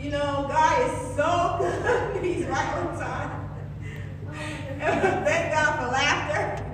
You know, God is so good. He's right on time. Thank God for laughter.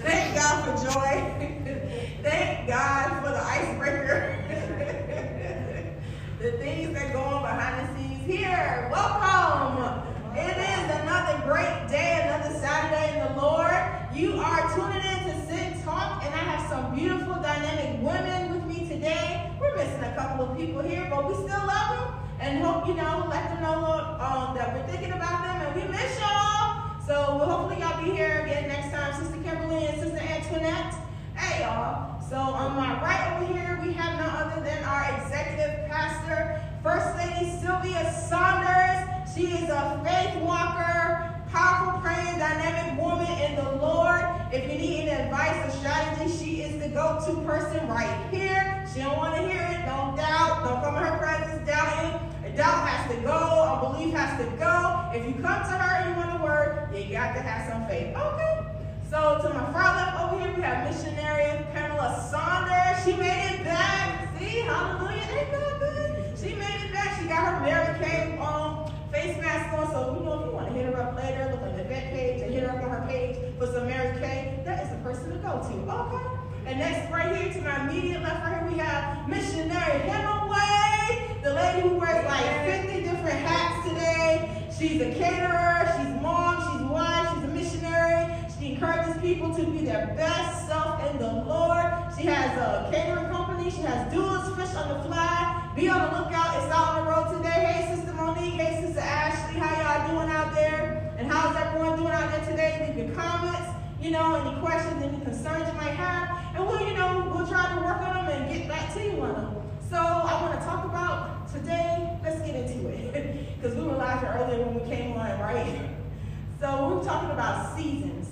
Thank God for joy. Thank God for the icebreaker. the things that go on behind the scenes here. Welcome. It is another great day, another Saturday in the Lord. You are tuning in to Sit Talk, and I have some beautiful, dynamic women with me today. We're missing a couple of people here, but we still love them and hope, you know, let them know um, that we're thinking about them and we miss y'all. So well, hopefully y'all be here again next time. Sister Kimberly and Sister Antoinette. Hey, y'all. So on my right over here, we have none other than our executive pastor, First Lady Sylvia Saunders. She is a faith walker, powerful, praying, dynamic woman in the Lord. If you need any advice or strategy, she is the go-to person right here. She don't want to hear it. Don't doubt. Don't come in her presence doubting. Doubt has to go. Unbelief has to go. If you come to her and you want a word, you got to have some faith. Okay. So to my far left over here, we have missionary Pamela Saunders. She made it back. See, hallelujah. Ain't that good? She made it back. She got her Mary Kay um, face mask on. So, you know, if you want to hit her up later, look on the event page and hit her up on her page for some Mary Kay, that is the person to go to. Okay. And next, right here to my immediate left, right here, we have missionary Hemingway, the lady who wears like 50 different hats today. She's a caterer, she's mom, she's wife, she's a missionary. She encourages people to be their best self in the Lord. She has a catering company. She has Duelist Fish on the Fly. Be on the lookout. It's out on the road today. Hey, Sister Monique. Hey, Sister Ashley. How y'all doing out there? And how's everyone doing out there today? Leave your comments, you know, any questions, any concerns you might have. And we'll, you know, we'll try to work on them and get back to you on them. So I want to talk about today, let's get into it. Because we were laughing earlier when we came on, right? So we're talking about seasons.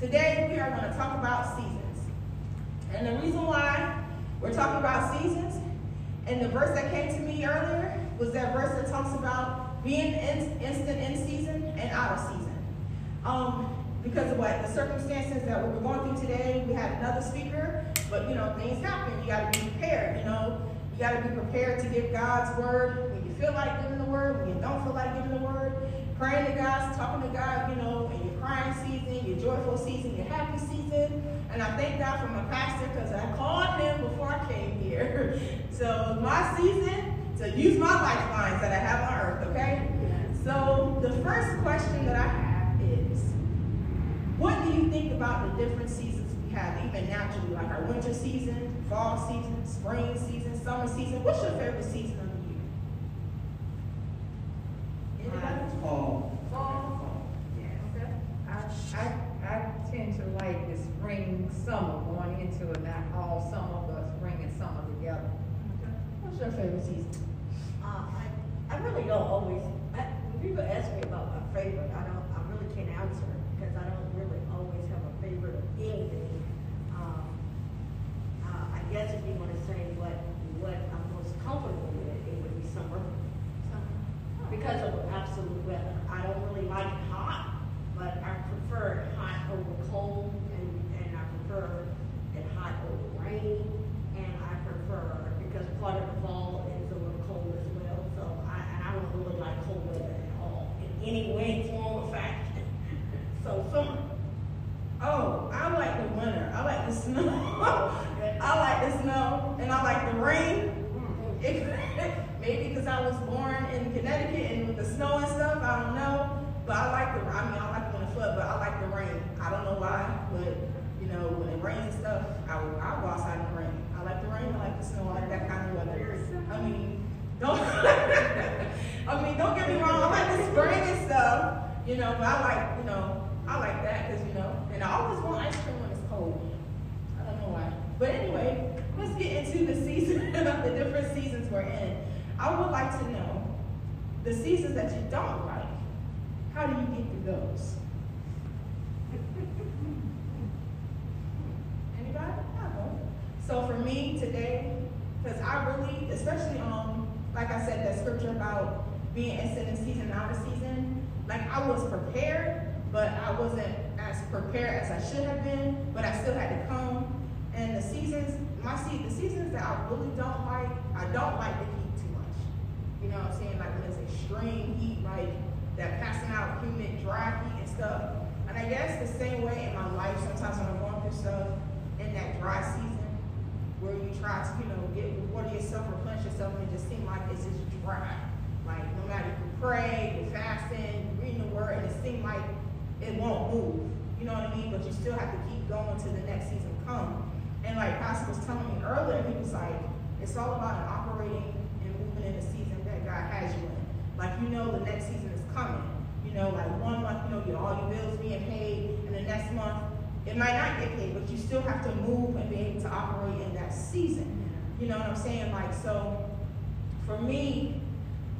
Today we are going to talk about seasons. And the reason why we're talking about seasons, and the verse that came to me earlier was that verse that talks about being in, instant in season and out of season. Um, because of what the circumstances that we were going through today, we had another speaker, but you know, things happen. You got to be prepared, you know. You got to be prepared to give God's word when you feel like giving the word, when you don't feel like giving the word. Praying to God, talking to God, you know, in your crying season, your joyful season, your happy season. And I thank God for my pastor because I called him before I came here. So my season to use my lifelines that I have on earth, okay? So the first question that I have is, what do you think about the different seasons we have, even naturally, like our winter season, fall season, spring season, summer season? What's your favorite season of the year? Anybody? Fall. Fall. Yes. I, I, I tend to like the spring, summer, going into it, not all summer, but spring and summer together. Okay. What's your favorite season? Uh, I, I really don't always, I, when people ask me about my favorite, I don't, I really can't answer because I don't really always have a favorite of anything. Um, uh, I guess if you want to say what, what I'm most comfortable with, it would be summer. Because of the absolute weather. I don't really like it hot, but I prefer it hot over cold and, and I prefer it hot over rain. And I prefer, because part of the fall is a little cold as well, so I, and I don't really like cold weather at all, in any way, form, or fashion. So summer. Oh, I like the winter. I like the snow. I like the snow, and I like the rain. It, maybe because I was born in Connecticut and with the snow and stuff, I don't know. But I like the. I mean, I like when it flood, but I like the rain. I don't know why, but you know, when it rains and stuff, I will. I'll go outside in the rain. I like snow. Like that kind of weather. I mean, don't. I mean, don't get me wrong. I like the spring and stuff, you know. But I like, you know, I like that because you know, and I always want ice cream when it's cold. I don't know why. But anyway, let's get into the season, the different seasons we're in. I would like to know the seasons that you don't like. How do you get through those? Anybody? I know. So for me today, because I really, especially um, like I said, that scripture about being in season, out of season, like I was prepared, but I wasn't as prepared as I should have been, but I still had to come. And the seasons, my see the seasons that I really don't like, I don't like the heat too much. You know what I'm saying? Like when it's extreme heat, like that passing out humid, dry heat and stuff. And I guess the same way in my life, sometimes when I'm going through stuff in that dry season, where you try to, you know, get water yourself, replenish yourself, and it just seems like it's just dry. Like no matter if you pray, you're fasting, you're reading the word, and it seems like it won't move. You know what I mean? But you still have to keep going till the next season come. And like Pastor was telling me earlier, he was like, it's all about operating and moving in the season that God has you in. Like you know the next season is coming. You know, like one month, you know, your all your bills being paid, and the next month it might not get paid, but you still have to move and be able to operate in that season. You know what I'm saying? Like so for me,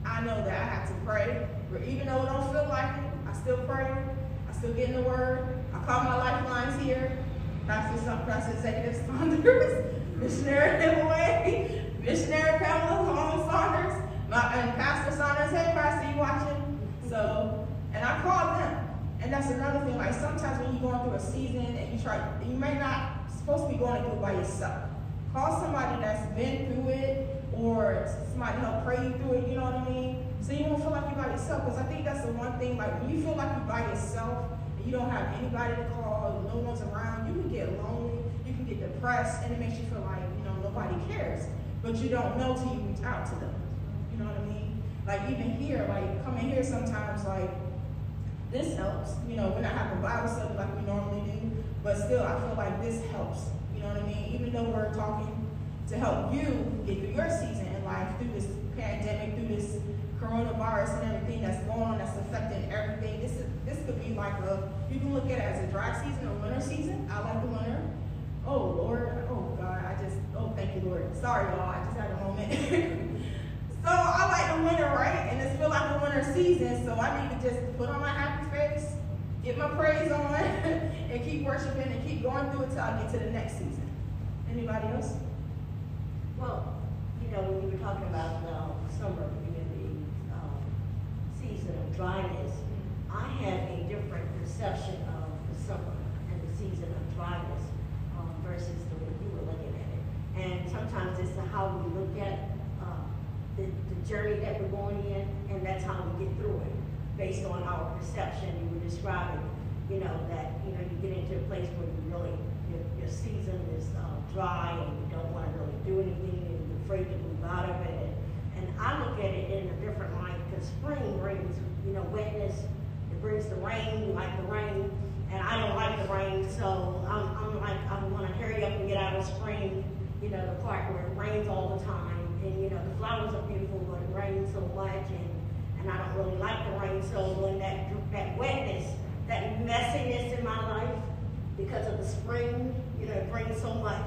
I know that I have to pray. Even though it don't feel like it, I still pray. I still get in the word. I call my lifelines here. Pastor, Pastor Executive Saunders, Missionary Away, Missionary Pamela Holmes Saunders, my, and Pastor Saunders, hey Pastor, you watching? So, and I call them. And that's another thing, like sometimes when you're going through a season and you try, you may not supposed to be going through it by yourself. Call somebody that's been through it or somebody help pray you through it, you know what I mean? So you don't feel like you're by yourself. Because I think that's the one thing, like when you feel like you're by yourself and you don't have anybody to call, no one's around, you can get lonely, you can get depressed, and it makes you feel like, you know, nobody cares. But you don't know till you reach out to them. You know what I mean? Like even here, like coming here sometimes, like this helps. You know, we're not having Bible study like we normally do, but still I feel like this helps. You know what I mean? Even though we're talking to help you get through your season in life, through this pandemic, through this coronavirus and everything that's going on, that's affecting everything. This is this could be like a you can look at it as a dry season or winter season. I like the winter. Oh Lord, oh God, I just oh thank you Lord. Sorry y'all, I just had a moment. so I like the winter, right? And it's feel like a winter season, so I need to just put on my happy face, get my praise on, and keep worshiping and keep going through it till I get to the next season. Anybody else? Well, you know, when you were talking about uh, summer being the um, season of dryness, I have a different perception of the summer and the season of dryness um, versus the way you were looking at it. And sometimes it's how we look at uh, the, the journey that we're going in, and that's how we get through it, based on our perception. You were describing, you know, that you know you get into a place where you really your, your season is uh, dry and you don't want to really do anything and you're afraid to move out of it. And, and I look at it in a different light because spring brings, you know, wetness. It brings the rain. We like the rain. And I don't like the rain, so I'm, I'm like, I want to hurry up and get out of spring, you know, the part where it rains all the time. And, you know, the flowers are beautiful, but it rains so much. And, and I don't really like the rain. So that, that wetness, that messiness in my life, because of the spring, you know, it brings so much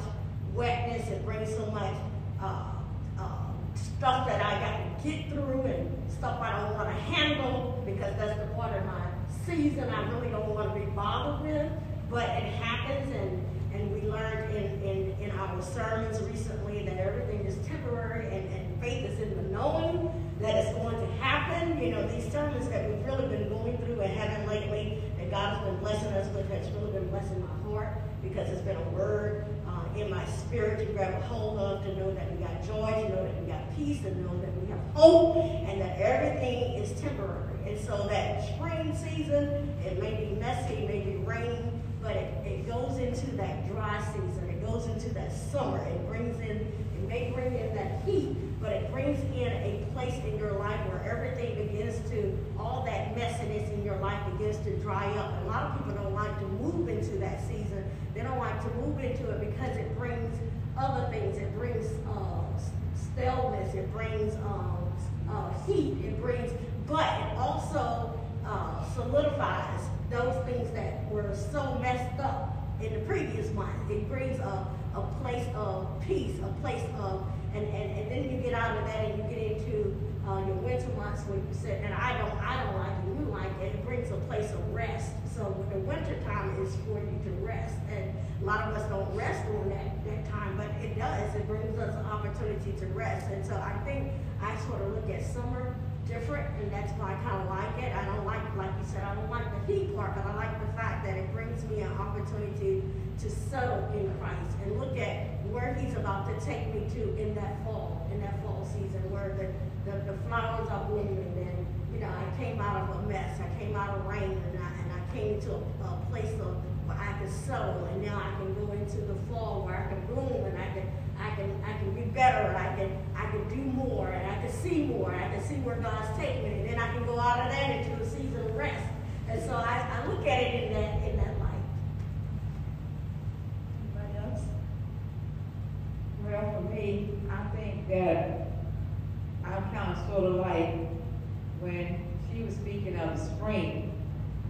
wetness, it brings so much uh, uh, stuff that I got to get through and stuff I don't want to handle because that's the part of my season I really don't want to be bothered with. But it happens, and, and we learned in, in, in our sermons recently that everything is temporary, and, and faith is in the knowing that it's going to happen. You know, these sermons that we've really been going through and having lately, that God has been blessing us with, has really been blessing my heart because it's been a word uh, in my spirit to grab a hold of, to know that we got joy, to know that we got peace, to know that we have hope, and that everything is temporary. And so that spring season, it may be messy, it may be rain, but it, it goes into that dry season. It goes into that summer. It brings in, it may bring in that heat, but it brings in a place in your life where everything begins to, all that messiness in your life begins to dry up. A lot of people don't like to move into that season. They don't like to move into it because it brings other things. It brings uh, staleness. It brings um, uh, heat. It brings, but it also uh, solidifies those things that were so messed up in the previous month. It brings a, a place of peace, a place of, and, and, and then you get out of that and you get into uh, your winter months where you said, and I don't, I don't like it, you like it, it brings a place of rest. So the winter time is for you to rest. And a lot of us don't rest during that, that time, but it does. It brings us an opportunity to rest. And so I think I sort of look at summer different, and that's why I kind of like it. I don't like, like you said, I don't like the heat part, but I like the fact that it brings me an opportunity to settle in Christ and look at where He's about to take me to in that fall, in that fall season, where the, the, the flowers are blooming and, you know, I came out of a mess. I came out of rain, and I, and I came into a, a place of where I could settle, and now I can go into the fall where I can bloom, and I can, I can, I can be better, and I can, I can do more, and I can see more, and I can see where God's taking me, and then I can go out of that into a season of rest. And so I, I look at it in that, in that light. Anybody else? Well, for me, I think that I'm kind of sort of like when she was speaking of the spring,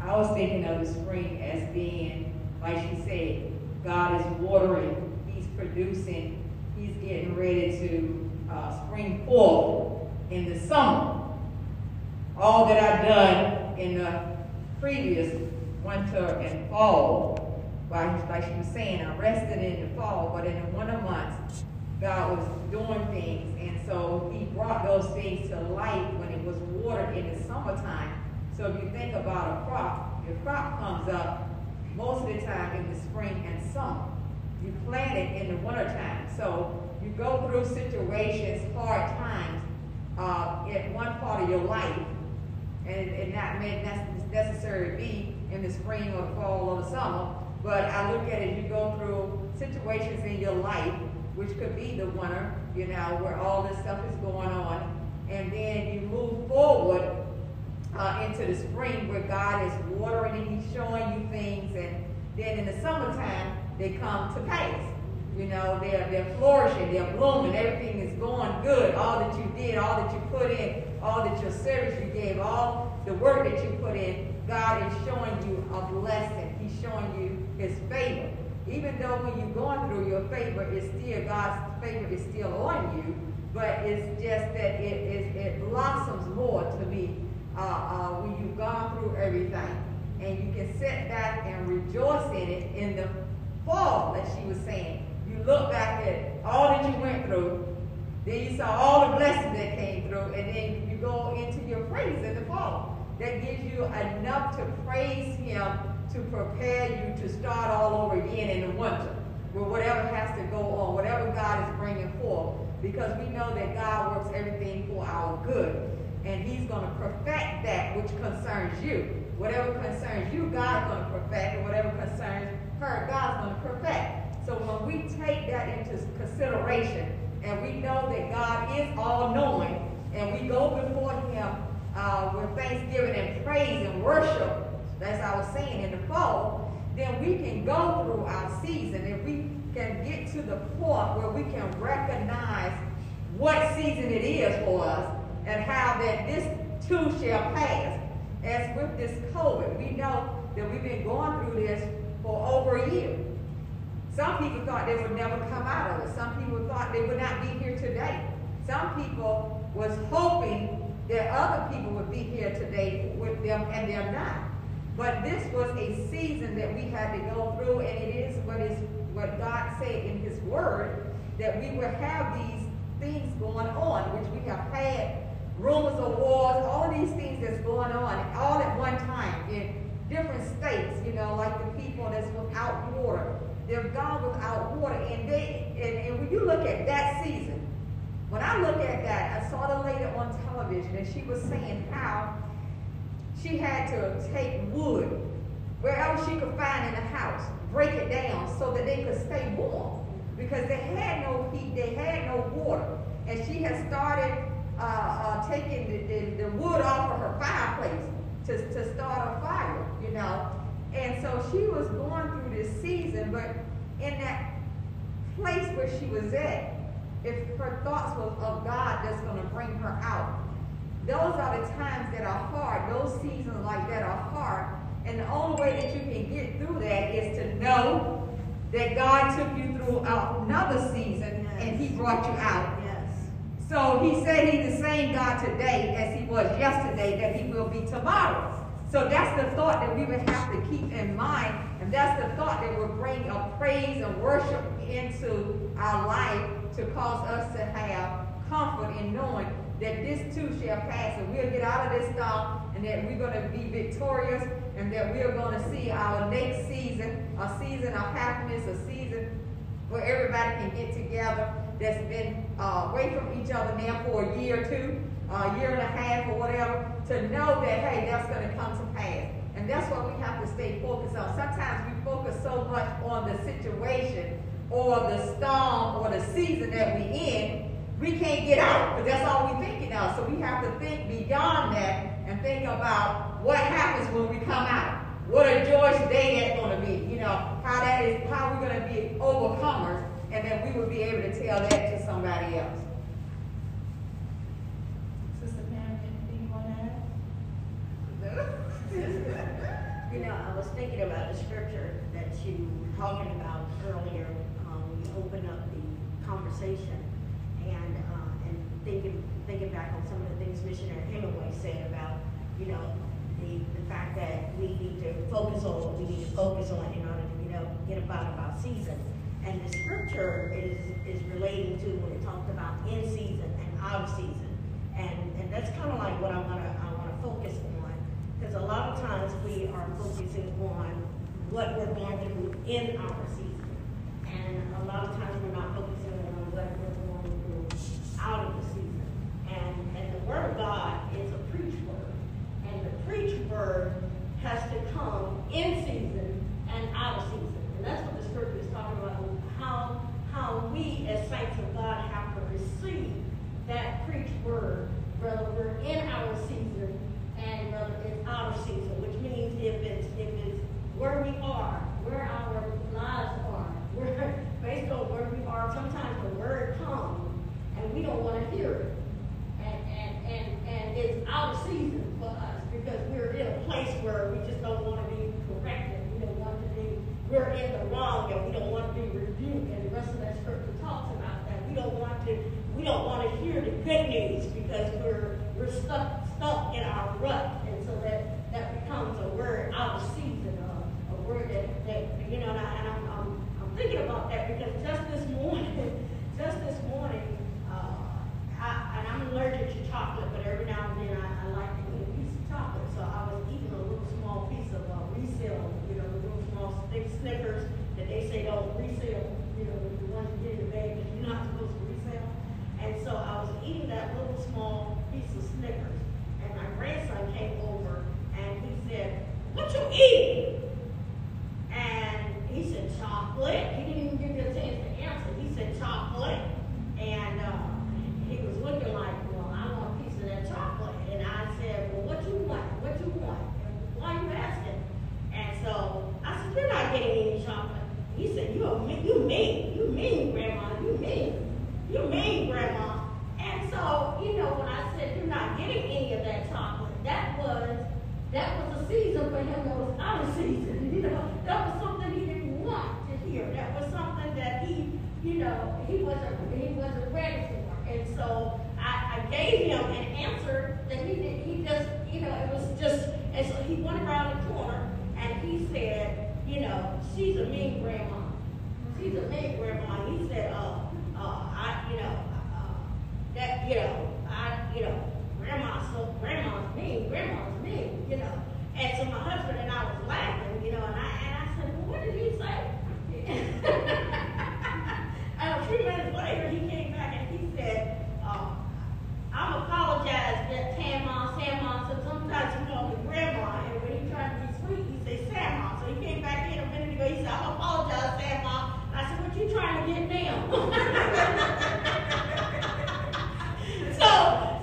I was thinking of the spring as being, like she said, God is watering, He's producing, He's getting ready to uh, spring forth in the summer. All that I've done in the previous winter and fall, like, like she was saying, I rested in the fall, but in the winter months, God was doing things, and so He brought those things to light when it was watered in the summertime. So if you think about a crop, your crop comes up most of the time in the spring and summer. You plant it in the wintertime. So you go through situations, hard times, uh, in one part of your life, and, and not may nec- necessarily be in the spring or the fall or the summer, but I look at it, you go through situations in your life, which could be the winter, you know, where all this stuff is going on, and then you move forward uh, into the spring where God is watering and He's showing you things, and then in the summertime they come to pass. You know, they're they're flourishing, they're blooming, everything is going good. All that you did, all that you put in, all that your service you gave, all the work that you put in, God is showing you a blessing. He's showing you His favor. Even though when you're going through, your favor is still God's favor is still on you, but it's just that it it, it blossoms more to be uh, uh, when you've gone through everything, and you can sit back and rejoice in it in the fall, that she was saying. You look back at all that you went through, then you saw all the blessings that came through, and then you go into your praise in the fall. That gives you enough to praise Him to prepare you to start all over again in the winter, with whatever has to go on, whatever God is bringing forth, because we know that God works everything for our good and he's going to perfect that which concerns you. Whatever concerns you, God's going to perfect, and whatever concerns her, God's going to perfect. So when we take that into consideration, and we know that God is all-knowing, and we go before him uh, with thanksgiving and praise and worship, as I was saying in the fall, then we can go through our season, and we can get to the point where we can recognize what season it is for us, and how that this too shall pass. As with this COVID, we know that we've been going through this for over a year. Some people thought they would never come out of it. Some people thought they would not be here today. Some people was hoping that other people would be here today with them, and they're not. But this was a season that we had to go through, and it is what is what God said in His Word that we will have these things going on, which we have had rumors of wars, all these things that's going on, all at one time in different states, you know, like the people that's without water. They've gone without water, and they and, and when you look at that season, when I look at that, I saw the lady on television, and she was saying how she had to take wood wherever she could find in the house, break it down so that they could stay warm because they had no heat, they had no water, and she had started uh, uh, taking the, the, the, wood off of her fireplace to, to start a fire, you know. And so she was going through this season, but in that place where she was at, if her thoughts was of God that's going to bring her out, those are the times that are hard. Those seasons like that are hard. And the only way that you can get through that is to know that God took you through another season yes. and he brought you out. Yes. So he said he's the same God today as he was yesterday, that he will be tomorrow. So that's the thought that we would have to keep in mind. And that's the thought that will bring a praise and worship into our life to cause us to have comfort in knowing that this too shall pass and we'll get out of this stuff and that we're going to be victorious and that we're going to see our next season, a season of happiness, a season where everybody can get together that's been uh, away from each other now for a year or two. a year and a half or whatever, to know that, hey, that's gonna come to pass. And that's what we have to stay focused on. Sometimes we focus so much on the situation or the storm or the season that we're in, we can't get out, but that's all we're thinking of. So we have to think beyond that and think about what happens when we come out. What a joyous day that's going to be. You know, how that is, how we're going to be overcomers, and then we will be able to tell that to somebody else. Sister Pam, anything you want to add? You know, I was thinking about the scripture that you were talking about earlier, um, when you opened up the conversation, and, uh, and thinking, thinking back on some of the things Missionary Hemingway said about, you know, the, the fact that we need to focus on what we need to focus on in order to, you know, get about about season. And the scripture is, is relating to when it talked about in season and out of season. And, and that's kind of like what I wanna, I wanna focus on. Because a lot of times we are focusing on what we're going through in our season. And a lot of times we're not focusing on what we're going through out of the season. And, and the word of God is a preach word. And the preach word has to come in season and out of season. And that's what the scripture is talking about, how, how we as saints of God have to receive that preach word, whether we're in our season and whether it's out of season, which means if it's, if it's where we are, where our lives are, where, based on where we are, sometimes the word comes and we don't want to hear it. And, and, and, and it's out of season for us because we're in a place where we just don't want to be corrected. We don't want to be, we're in the wrong and we don't want to be rebuked. And the rest of that scripture talks about that. We don't want to, we don't want to hear the good news because we're, we're stuck, stuck in our rut. And so that, that becomes a word out of season, uh, a word that, that you know, and, I, and I'm, I'm, I'm thinking about that because just this morning, just this morning, uh, I, and I'm allergic to chocolate, but every now and then I, I like to eat a piece of chocolate. So I was eating a little small piece of uh, resale, you know, the little Snickers that they say don't resale, you know, the ones you get in the bag that you're not supposed to resale. And so I was eating that little small piece of Snickers, and my grandson came over and he said, "What you eating?" And he said, chocolate. He didn't even give me a chance to answer. He said, chocolate. And uh, he was looking like, well, I want a piece of that chocolate. And I said, well, what you want? What you want? And why you asking? So I said, you're not getting any chocolate. He said, you you mean, you mean, grandma, you mean, you mean, grandma. And so, you know, when I said you're not getting any of that chocolate, that was that was a season for him that was out of season. You know, that was something he didn't want to hear. That was something that he, you know, he wasn't he wasn't ready for. And so I, I gave him an answer that he did. He just, you know, it was just. And so he went around the corner and he said, you know, she's a mean grandma. She's a mean grandma. And he said, uh, uh, I, you know, uh, that, you know, I, you know, grandma, so grandma's mean, grandma's mean, you know. And so my husband and I was laughing, you know, and I, and I said, well, what did he say? and a few minutes later, he came back and he said, uh, I'm apologize that Tama, Sama, so sometimes he called me grandma, and when he tried to be sweet, he said Sama. So he came back in a minute ago, he said, I apologize, Sama. And I said, what you trying to get now? so,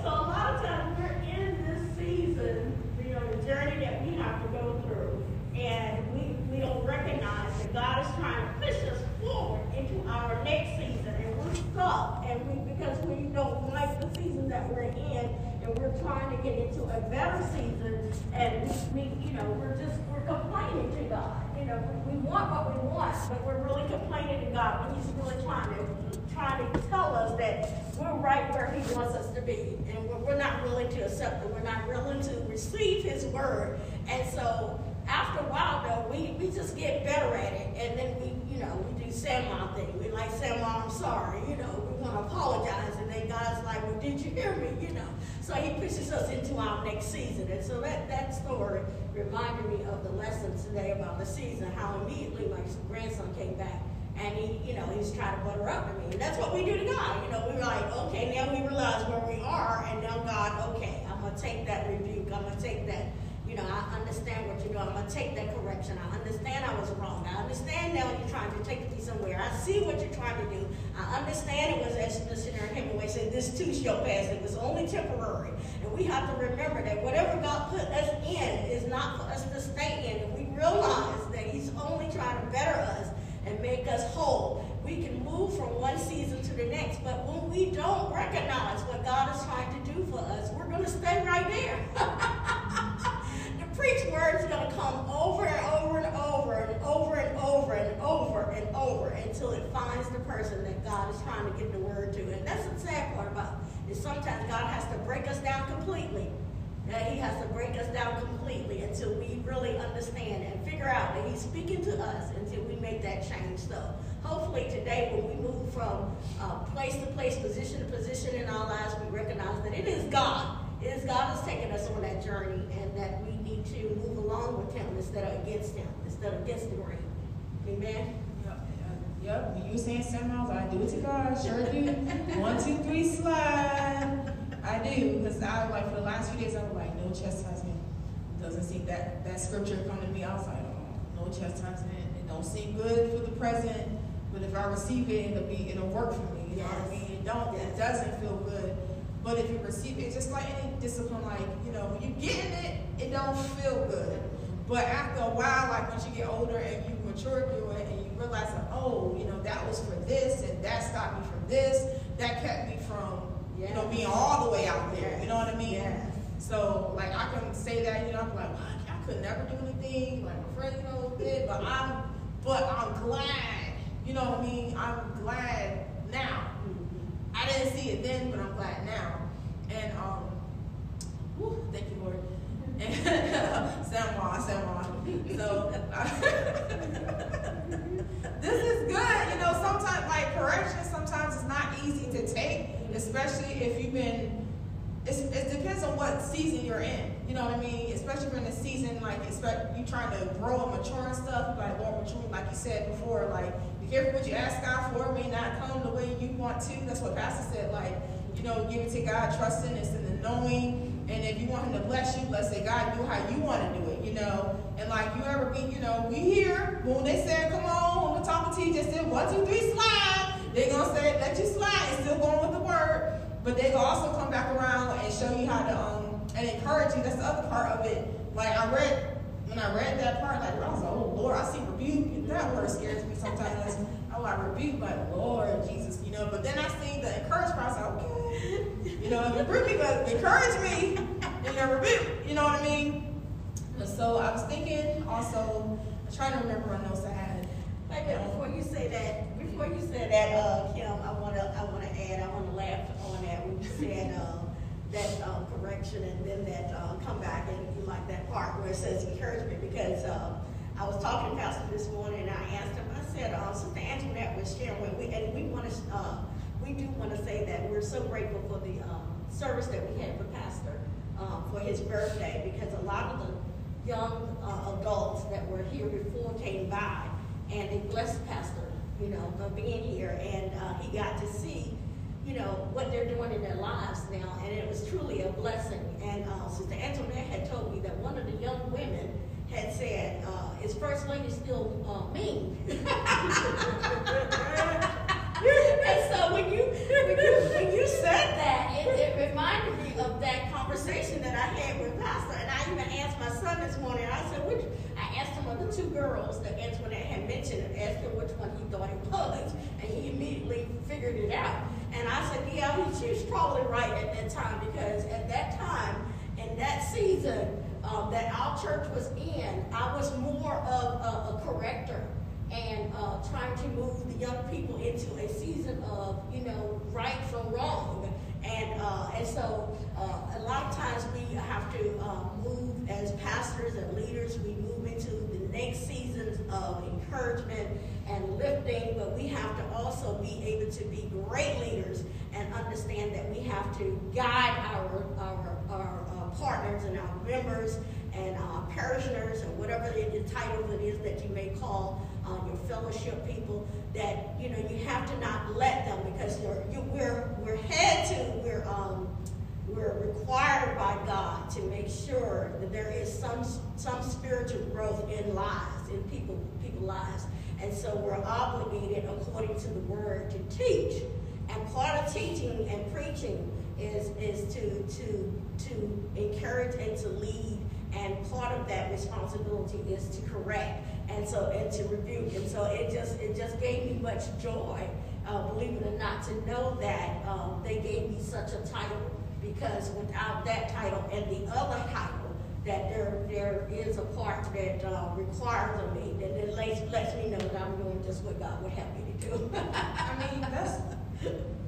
so a lot of times we're in this season, you know, the journey that we have to go through, and we, we don't recognize that God is trying to push us forward into our next season, and we're stuck, and we because we don't like the season that we're in, and we're trying to get into a better season, and we, we you know, we're just we're complaining to God. You know, we, we want what we want, but we're really complaining to God when He's really trying to trying to tell us that we're right where He wants us to be, and we're, we're not willing to accept it. We're not willing to receive His word, and so after a while, though, we, we just get better at it, and then we, you know, we do Sandmon thing. We like Sandmon, I'm sorry, you know, we want to apologize, and then God's like, well, did you hear me, you know? So he pushes us into our next season, and so that, that story reminded me of the lesson today about the season, how immediately my grandson came back, and he, you know, he's trying to butter up to me. And that's what we do to God. You know, we're like, okay, now we realize where we are, and now God, okay, I'm gonna take that rebuke, I'm gonna take that, you know, I understand what you're doing, I'm gonna take that correction, I understand I was wrong, I understand now you're trying to take me somewhere, I see what you're trying to do, I understand it was as Missionary Hemingway said, this too shall pass, it was only temporary. And we have to remember that whatever God put us in is not for us to stay in, and we realize that He's only trying to better us and make us whole. We can move from one season to the next, but when we don't recognize what God is trying to do for us, we're going to stay right there. preach word is going to come over and over and over and over and over and over and over until it finds the person that God is trying to get the word to. And that's the sad part about it, is sometimes God has to break us down completely that he has to break us down completely until we really understand and figure out that he's speaking to us until we make that change. So hopefully today when we move from uh, place to place, position to position in our lives, we recognize that it is God. It is God that's taking us on that journey and that we need to move along with him instead of against him, instead of against the grain. Amen? Yep, when you were saying seven miles, I do it to God, sure do. One, two, three, slide. I do, because I like for the last few days I was like, no chastisement. Doesn't seem that that scripture come to me. I was like, oh, no chastisement. It don't seem good for the present, but if I receive it, it'll be it'll work for me. You know what I mean? It don't. It doesn't feel good. But if you receive it, just like any discipline, like you know, when you get in it, it don't feel good. But after a while, like once you get older and you mature through it, and you realize that, oh, you know, that was for this, and that stopped me from this, that kept me from you know, being all the way out there. You know what I mean? Yes. So, like, I can say that, you know, I'm like, well, I could never do anything. Like, my friend, you know, did, but I'm, but I'm glad. You know what I mean? I'm glad now. I didn't see it then, but I'm glad now. And, um, whew, thank you, Lord. Samwa, Samwa. So, this is good. You know, sometimes, like, correction sometimes it's not easy to take especially if you've been, it depends on what season you're in. You know what I mean? Especially in a season like expect you trying to grow and mature and stuff, like Lord mature, like you said before, like be careful what you ask God for, it may not come the way you want to. That's what Pastor said, like, you know, give it to God, trusting, it's in the knowing. And if you want him to bless you, let's say, God, do how you want to do it, you know. And like you ever be, you know, we here, when they said, come on, when the talking to you just said, one, two, three, slide. They're going to say, let you slide, and still going with the word. But they also come back around and show you how to, um, and encourage you. That's the other part of it. Like I read, when I read that part, like I was like, oh Lord, I see rebuke. That word scares me sometimes. oh, I like rebuke, like Lord Jesus, you know. But then I see the encourage part. I was like, okay, you know, rebuke me, but encourage me, and then rebuke. You know what I mean? So I was thinking also, I'm trying to remember my notes I had. Wait a before you say that, before you say that, uh, Kim, I wanna, I wanna add, I wanna laugh on that when you said, uh, that, uh, correction and then that, uh, come back and you like that where says encouragement because, uh, I was talking to Pastor this morning and I asked him, I said, uh, Sister Antoinette was sharing with we, and we wanna, uh, we do wanna say that we're so grateful for the, um, service that we had for Pastor, um, for his birthday because a lot of the young, uh, adults that were here before came by and they blessed Pastor you know, of being here, and uh, he got to see, you know, what they're doing in their lives now, and it was truly a blessing. And uh, Sister Antoinette had told me that one of the young women had said, uh, "Is First Lady still uh, mean?" and so when you when you when you said that, it, it reminded me of that conversation that I had with Pastor, and I even asked my son this morning. I said, "Which?" I asked him of the two girls that Antoinette had mentioned, and asked him which one he thought it was, and he immediately figured it out. And I said, "Yeah, she was probably right at that time because at that time, in that season um, that our church was in, I was more of a, a corrector." and uh, trying to move the young people into a season of, you know, right from wrong. And, uh, and so uh, a lot of times we have to uh, move as pastors and leaders, we move into the next seasons of encouragement and lifting, but we have to also be able to be great leaders and understand that we have to guide our, our, our uh, partners and our members and our parishioners and whatever the title it is that you may call uh, your fellowship people, that you know you have to not let them because you, we're we're had to we're um, we're required by God to make sure that there is some some spiritual growth in lives in people people lives, and so we're obligated according to the Word to teach. And part of teaching and preaching is is to to to encourage and to lead, and part of that responsibility is to correct and so and to rebuke. And so it just it just gave me much joy, uh, believe it or not, to know that um, they gave me such a title because without that title and the other title, that there there is a part that uh, requires of me that it lets, lets me know that I'm doing just what God would have me to do. I mean, that's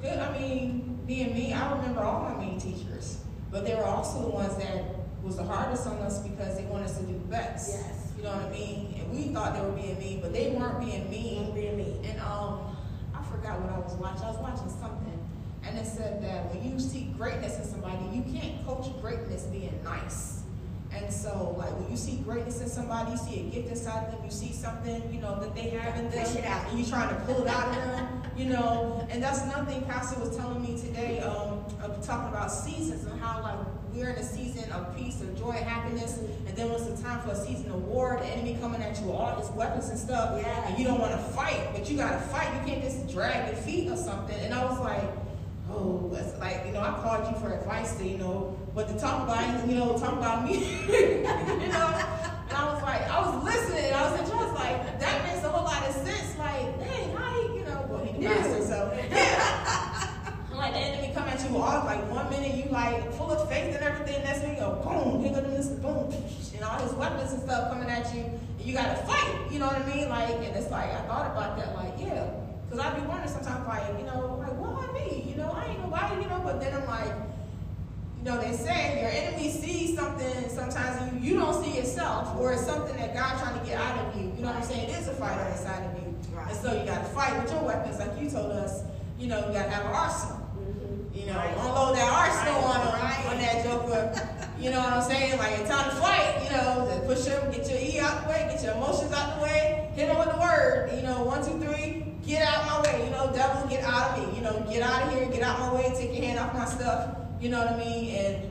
good. I mean, being me, I remember all my mean teachers, but they were also the ones that was the hardest on us because they wanted us to do the best. Yes. You know what I mean? And we thought they were being mean, but they weren't being mean. Being mean. And um, I forgot what I was watching. I was watching something, and it said that when you see greatness in somebody, you can't coach greatness being nice. And so, like, when you see greatness in somebody, you see a gift inside of them, you see something, you know, that they have in them, Push it out. and you're trying to pull it out of them, you know. And that's another thing Pastor was telling me today, um, of talking about seasons and how, like, we're in a season of peace, and joy, happiness, and then when it's the time for a season of war, the enemy coming at you with all his weapons and stuff, Yeah. and you don't want to fight, but you got to fight. You can't just drag your feet or something. And I was like, oh, it's like, you know, I called you for advice to, you know, what to talk about, you know, talk about me, you know. And I was like, I was listening, I was, and I like, that makes a whole lot of sense. Like, dang, how he, you know, well, he pastor, so yeah. I'm like the enemy come at you all like one minute you like full of faith and everything, next minute you go boom, here go to this boom, and all his weapons and stuff coming at you, and you gotta fight. You know what I mean? Like, and it's like I thought about that, like, yeah, because I'd be wondering sometimes, like, you know, like why me? You know, I ain't nobody, you know, but then I'm like. You know, they say your enemy sees something sometimes and you, you don't see yourself, or it's something that God's trying to get out of you. You know what I'm saying? It is a fight on the side of you. Right. And so you got to fight with your weapons, like you told us. You know, you got to have an arsenal. You know, Right. unload that arsenal Right. on them, Right. on that joker. You know what I'm saying? Like it's time to fight. You know, to push them, get your E out the way, get your emotions out the way, hit them with the word. You know, one, two, three, get out my way. You know, devil, get out of me. You know, get out of here, get out my way, take your hand off my stuff. You know what I mean? And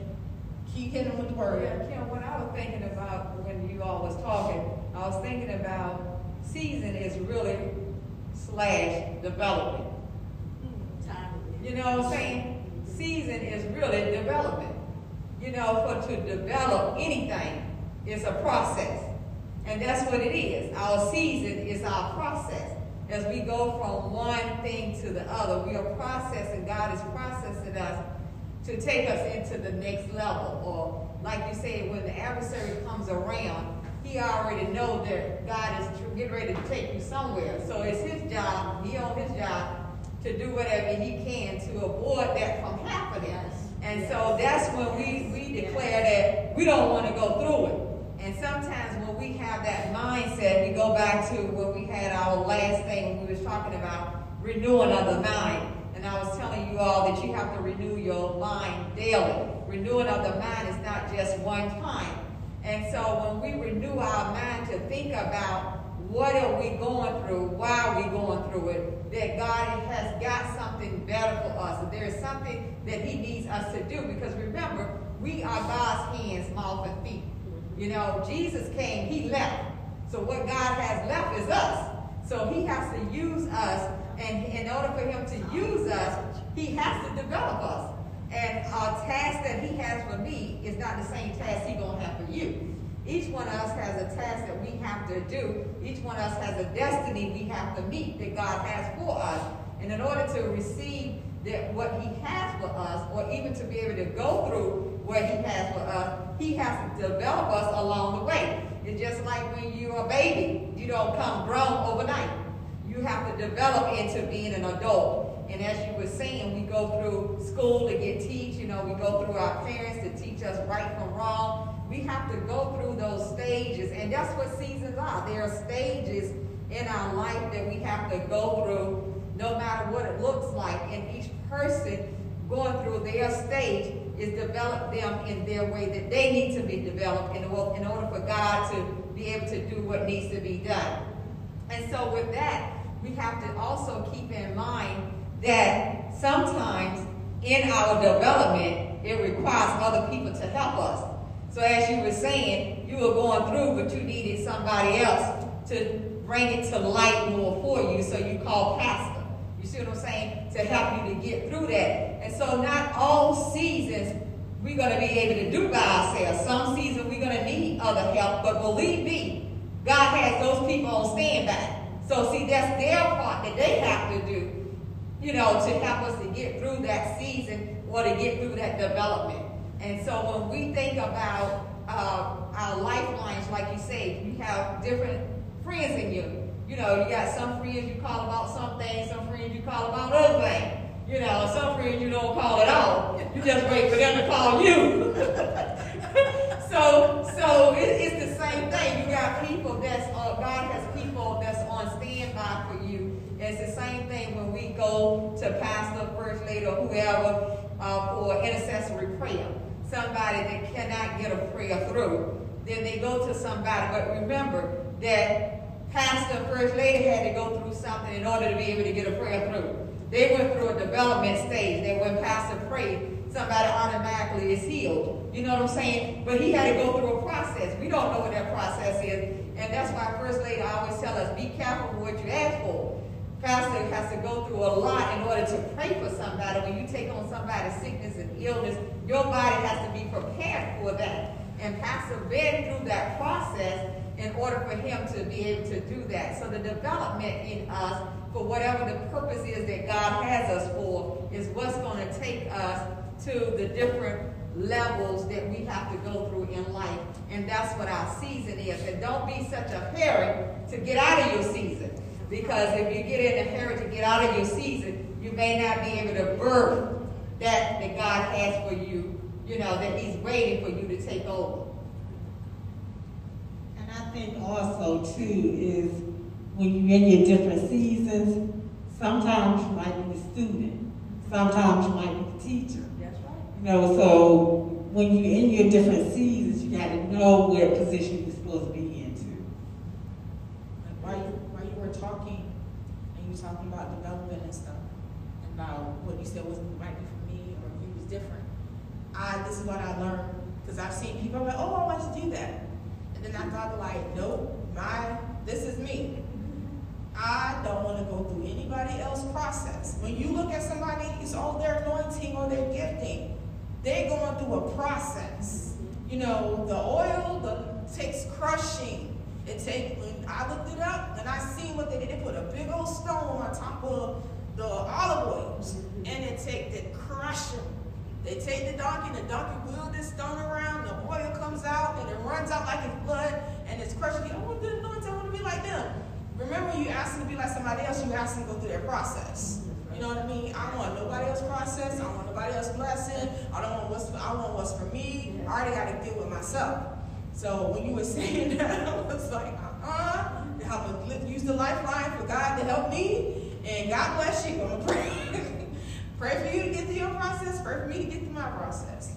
keep hitting them with the word. Yeah, Kim, what I was thinking about when you all was talking, I was thinking about season is really slash development. You know what I'm saying? Season is really development. You know, for to develop anything is a process. And that's what it is. Our season is our process. As we go from one thing to the other, we are processing, God is processing us to take us into the next level. Or like you said, when the adversary comes around, he already know that God is getting ready to take you somewhere. So it's his job, he on his job, to do whatever he can to avoid that from happening. And so that's when we, we declare that we don't want to go through it. And sometimes when we have that mindset, we go back to when we had our last thing, we was talking about renewing of the mind. And I was telling you all that you have to renew your mind daily. Renewing of the mind is not just one time. And so when we renew our mind to think about what are we going through, why are we going through it, that God has got something better for us. That there is something that he needs us to do. Because remember, we are God's hands, mouth, and feet. You know, Jesus came, he left. So what God has left is us. So he has to use us. And in order for him to use us, he has to develop us. And a task that he has for me is not the same task he's going to have for you. Each one of us has a task that we have to do. Each one of us has a destiny we have to meet that God has for us. And in order to receive that what he has for us, or even to be able to go through what he has for us, he has to develop us along the way. It's just like when you're a baby. You don't come grown overnight. You have to develop into being an adult. And as you were saying, we go through school to get teach. You know, we go through our parents to teach us right from wrong. We have to go through those stages. And that's what seasons are. There are stages in our life that we have to go through, no matter what it looks like. And each person going through their stage is develop them in their way that they need to be developed in order, in order for God to be able to do what needs to be done. And so with that, we have to also keep in mind that sometimes in our development, it requires other people to help us. So as you were saying, you were going through, but you needed somebody else to bring it to light more for you, so you called pastor. You see what I'm saying? To help you to get through that. And so not all seasons we're going to be able to do by ourselves. Some seasons we're going to need other help, but believe me, God has those people on standby. So see, that's their part that they have to do, you know, to help us to get through that season or to get through that development. And so when we think about uh, our lifelines, like you say, you have different friends in you. You know, you got some friends you call about some things, some friends you call about other things. You know, some friends you don't call at all. You just wait for them to call you. so, so it, it's the same thing. You got people that's uh, God has people that's on standby for you. It's the same thing when we go to pastor, first lady, or whoever uh, for intercessory prayer. Somebody that cannot get a prayer through, then they go to somebody. But remember that pastor, first lady had to go through something in order to be able to get a prayer through. They went through a development stage that when pastor prayed, somebody automatically is healed. You know what I'm saying? But he had to go through a process. We don't know what that process is. And that's why First Lady always tell us, be careful with what you ask for. Pastor has to go through a lot in order to pray for somebody. When you take on somebody's sickness and illness, your body has to be prepared for that. And Pastor been through that process in order for him to be able to do that. So the development in us for whatever the purpose is that God has us for is what's going to take us to the different levels that we have to go through in life. And that's what our season is. And don't be such a hurry to get out of your season. Because if you get in a hurry to get out of your season, you may not be able to birth that that God has for you, you know, that he's waiting for you to take over. And I think also too is when you're in your different seasons, sometimes you might be the student, sometimes you might be the teacher. That's right. You know, so when you're in your different seasons, you got to know where position you're supposed to be into. Like while you, while you were talking, and you were talking about development and stuff, and about what you said wasn't right for me, or you was different. I, this is what I learned, because I've seen people like, oh, I want to do that. And then I thought like, nope, my, this is me. I don't want to go through anybody else's process. When you look at somebody, it's all their anointing or their gifting. They're going through a process. You know, the oil the, takes crushing. It takes, I looked it up and I seen what they did. They put a big old stone on top of the olive oils, and they take the crush them. They take the donkey, and the donkey wheels this stone around. The oil comes out, and it runs out like it's blood, and it's crushing. I want the anointing. I want to be like them. Remember, when you ask them to be like somebody else, you ask them to go through their process. You know what I mean? I don't want nobody else's process. I want nobody else's blessing. I don't want what's I want what's for me. I already got to deal with myself. So when you were saying that, I was like, uh-uh. I'm gonna use the lifeline for God to help me, and God bless you. I'm pray, pray for you to get through your process. Pray for me to get through my process.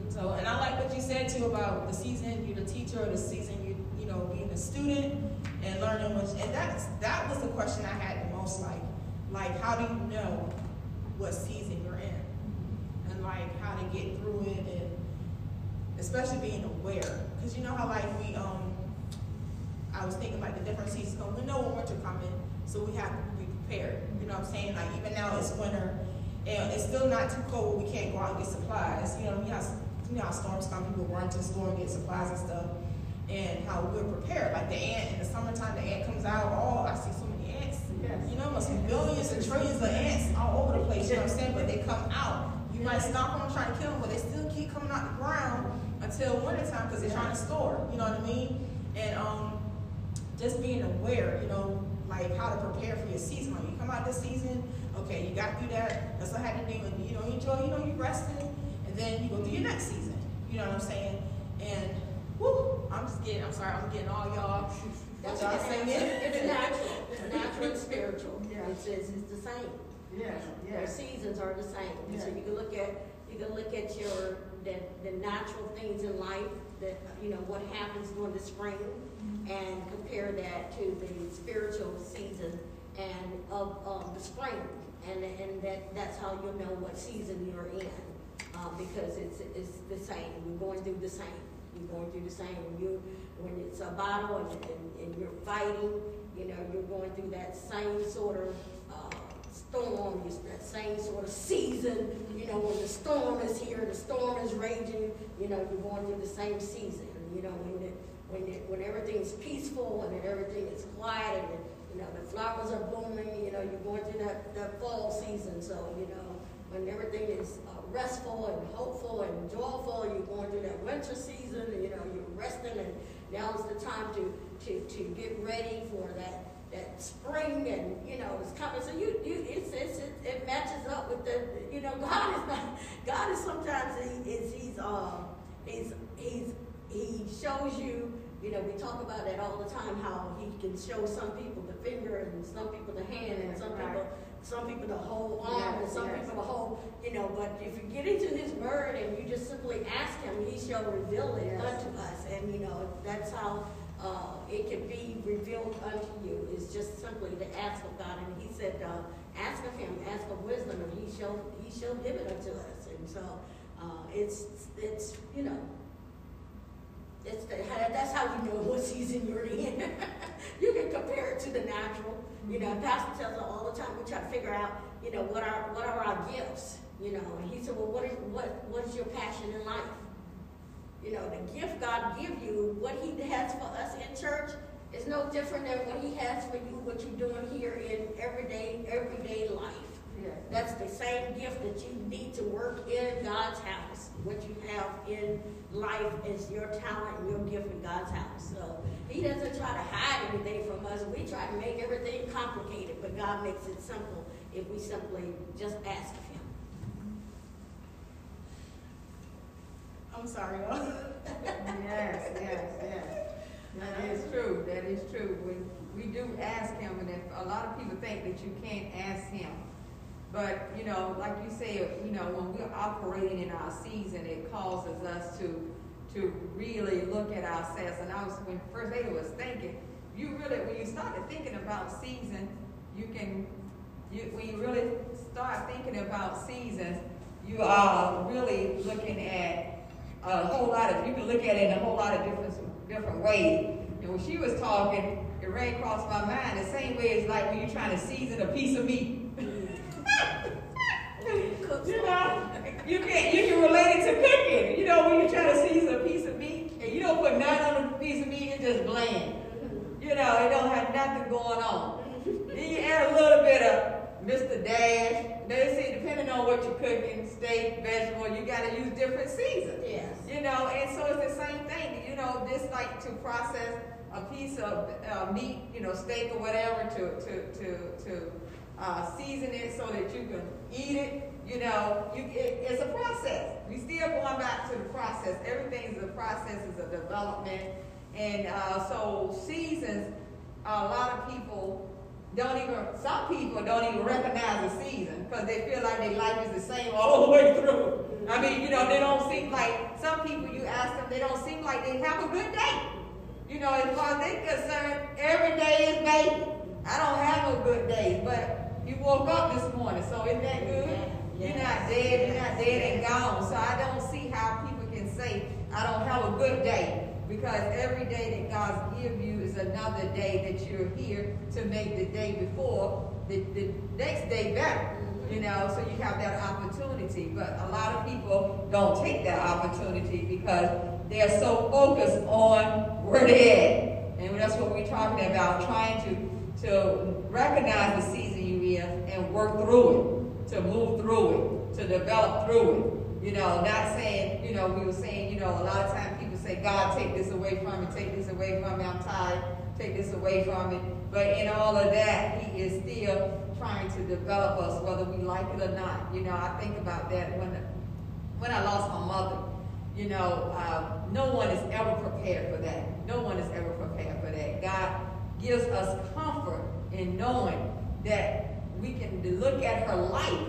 And so, and I like what you said too about the season you're the teacher, the season you you know being a student and learning which, and that's that was the question I had the most. Like, like how do you know what season you're in, and like how to get through it, and especially being aware, because you know how like we um I was thinking like the different seasons. Come. We know when winter coming, so we have to be prepared. You know what I'm saying? Like even now it's winter, and it's still not too cold. We can't go out and get supplies. You know, you know, you know how storms come. People run to the store and get supplies and stuff, and how we're prepared. Like the ant in the summertime, the ant comes out. Oh, I see so many ants. Yes. You know, must be billions and trillions of ants all over the place. You know what I'm saying? But they come out. You might stop them trying to kill them, but they still keep coming out the ground until wintertime because they're trying to store. You know what I mean? And um, just being aware, you know, like how to prepare for your season. Like you come out this season, okay, you got through that. That's what I had to do. And you know, you enjoy, you know, you rested, and then you go through your next season. You know what I'm saying? And whoo, I'm just getting. I'm sorry, I'm getting all y'all. That's y'all okay. saying. It's natural, it's natural and spiritual. Yeah. It's, it's, it's the same. Yeah, Their yes. seasons are the same. Yeah. So you can look at, you can look at your that the natural things in life, that, you know, what happens during the spring, and compare that to the spiritual season and of, of the spring. And, and that, that's how you'll know what season you're in, uh, because it's, it's the same, you're going through the same. You're going through the same, when you, when it's a battle and, and, and you're fighting, you know, you're going through that same sort of, uh, storm, it's that same sort of season, you know, when the storm is here, the storm is raging, you know, you're going through the same season, you know, when it, when it, when everything's peaceful and everything is quiet and, you know, the flowers are blooming, you know, you're going through that, that fall season, so, you know, when everything is uh, restful and hopeful and joyful, you're going through that winter season, you know, you're resting and now's the time to, to, to get ready for that, that spring and, you know, it's coming. So you, you, it's, it's, it, it matches up with the, you know, God is not, God is sometimes, he is, he's, um, he's, he's, he shows you, you know, we talk about that all the time, how he can show some people the finger and some people the hand and some people, some people the whole arm and some yes. people the whole, you know, but if you get into his word and you just simply ask him, he shall reveal it Yes. unto us. And, you know, that's how, uh, it can be revealed unto you, is just simply to ask of God. And he said, uh, ask of him, ask of wisdom, and he shall, he shall give it unto us. And so, uh, it's, it's, you know, it's the, that's how you know what season you're in. you can compare it to the natural. You know, mm-hmm. Pastor tells us all the time we try to figure out, you know, what are what are our gifts. You know, and he said, well, what is what what is your passion in life? You know, the gift God give you, what He has for us in church, is no different than what He has for you, what you're doing here in everyday everyday life. That's the same gift that you need to work in God's house. What you have in life is your talent and your gift in God's house. So He doesn't try to hide anything from us. We try to make everything complicated, but God makes it simple if we simply just ask Him. I'm sorry. Yes, yes, yes. That is true, that is true. When we do ask him, and if, a lot of people think that you can't ask him. But, you know, like you said, you know, when we're operating in our season, it causes us to, to really look at ourselves. And I was, when First Lady was thinking, you really, when you started thinking about season, you can, you, when you really start thinking about seasons, you are really looking at a whole lot of, you can look at it in a whole lot of different, different ways. And when she was talking, it ran across my mind the same way it's like when you're trying to season a piece of meat. you know, you can you can relate it to cooking. You know, when you're trying to season a piece of meat and you don't put none on a piece of meat, it's just bland. You know, it don't have nothing going on. then you add a little bit of Mr. Dash. They say depending on what you're cooking, steak, vegetable, you got to use different seasons. Yes. You know, and so it's the same thing. You know, just like to process a piece of uh, meat, you know, steak or whatever, to to to to uh, season it so that you can eat it. You know, you it, it's a process. We still going back to the process. Everything is a process, is a development, and uh, so seasons. A lot of people don't even. Some people don't even recognize the season because they feel like their life is the same all the way through. I mean, you know, they don't seem like some people. You ask them, they don't seem like they have a good day. You know, as far as they're concerned, every day is baby. I don't have a good day, but you woke up this morning, so isn't that good? You're not dead, you're not dead and gone. So I don't see how people can say, I don't have a good day. Because every day that God's give you is another day that you're here to make the day before the, the next day better. Mm-hmm. You know, so you have that opportunity. But a lot of people don't take that opportunity because they're so focused on where they're at. And that's what we're talking about, trying to, to recognize the season you're in and work through it, to move through it, to develop through it. You know, not saying, you know, we were saying, you know, a lot of times people say, God, take this away from me, take this away from me, I'm tired, take this away from me. But in all of that, He is still trying to develop us, whether we like it or not. You know, I think about that when, when I lost my mother. You know, uh, no one is ever prepared for that. No one is ever prepared for that. God gives us comfort in knowing that we can look at her life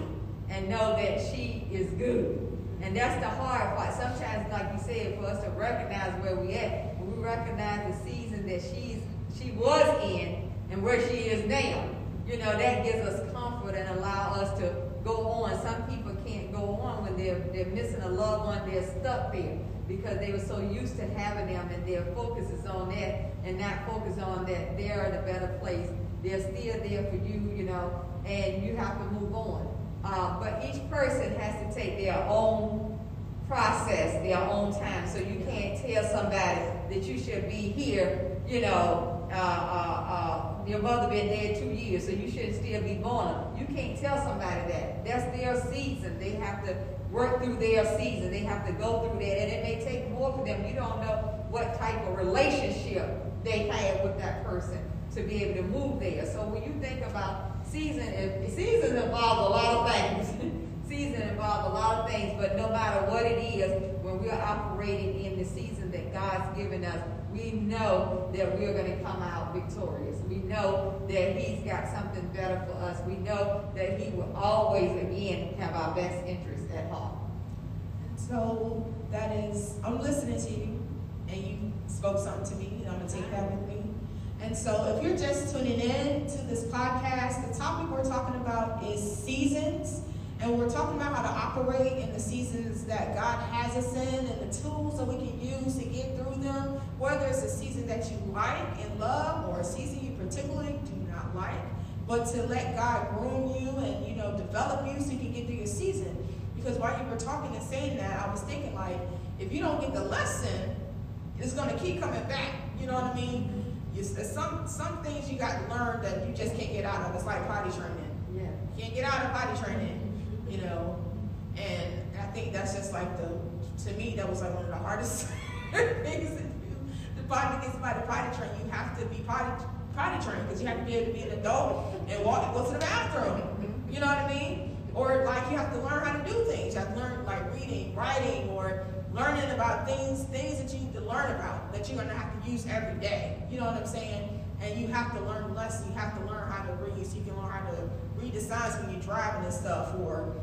and know that she is good. And that's the hard part. Sometimes, like you said, for us to recognize where we at, we recognize the season that she's she was in and where she is now, you know, that gives us comfort and allow us to go on. Some people can't go on when they're they're missing a loved one, they're stuck there because they were so used to having them and their focus is on that and not focus on that they're in a better place. They're still there for you, you know, and you have to move on. Uh, but each person has to take their own process, their own time. So you can't tell somebody that you should be here, you know, uh, uh, uh, your mother been dead two years, so you should still be born. You can't tell somebody that. That's their season. They have to work through their season. They have to go through that. And it may take more for them. You don't know what type of relationship they had with that person to be able to move there. So when you think about season, season involves a lot of things. season involves a lot of things, but no matter what it is, when we're operating in the season that God's given us, we know that we're going to come out victorious. We know that He's got something better for us. We know that He will always, again, have our best interests at heart. So that is, I'm listening to you, and you spoke something to me, and I'm going to take that with me. And so if you're just tuning in to this podcast, the topic we're talking about is seasons. And we're talking about how to operate in the seasons that God has us in and the tools that we can use to get through them, whether it's a season that you like and love or a season you particularly do not like, but to let God groom you and, you know, develop you so you can get through your season. Because while you were talking and saying that, I was thinking like, if you don't get the lesson, it's going to keep coming back. You know what I mean? You, some some things you got to learn that you just can't get out of. It's like potty training. Yeah. You can't get out of potty training you know. And I think that's just like the, to me, that was like one of the hardest things to do. The potty, get somebody potty trained, you have to be potty, potty trained because you have to be able to be an adult and walk and go to the bathroom. Mm-hmm. You know what I mean? Or like you have to learn how to do things. You have to learn like reading, writing, or learning about things, things that you need to learn about that you're gonna have to use every day. You know what I'm saying? And you have to learn lessons. You have to learn how to read so you can learn how to read the signs when you're driving and stuff, or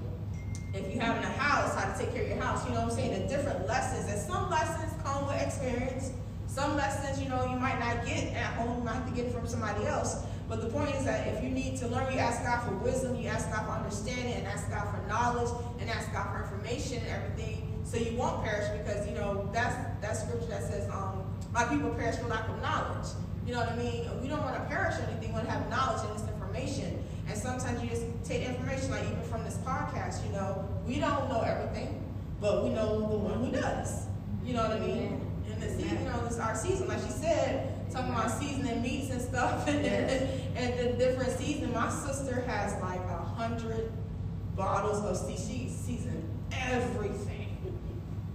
if you're having a house, how to take care of your house. You know what I'm saying? The different lessons. And some lessons come with experience. Some lessons, you know, you might not get at home. You might have to get from somebody else. But the point is that if you need to learn, you ask God for wisdom, you ask God for understanding, and ask God for knowledge, and ask God for information and everything, so you won't perish. Because you know that's that scripture that says, um, "My people perish for lack of knowledge." You know what I mean? We don't want to perish or anything. We want to have knowledge and this information. And sometimes you just take information, like even from this podcast, you know, we don't know everything, but we know the one who does. You know what I mean? And the season, you know, this our season, like she said, talking about seasoning meats and stuff, and, and the different season. My sister has like a hundred bottles of sea. she season everything.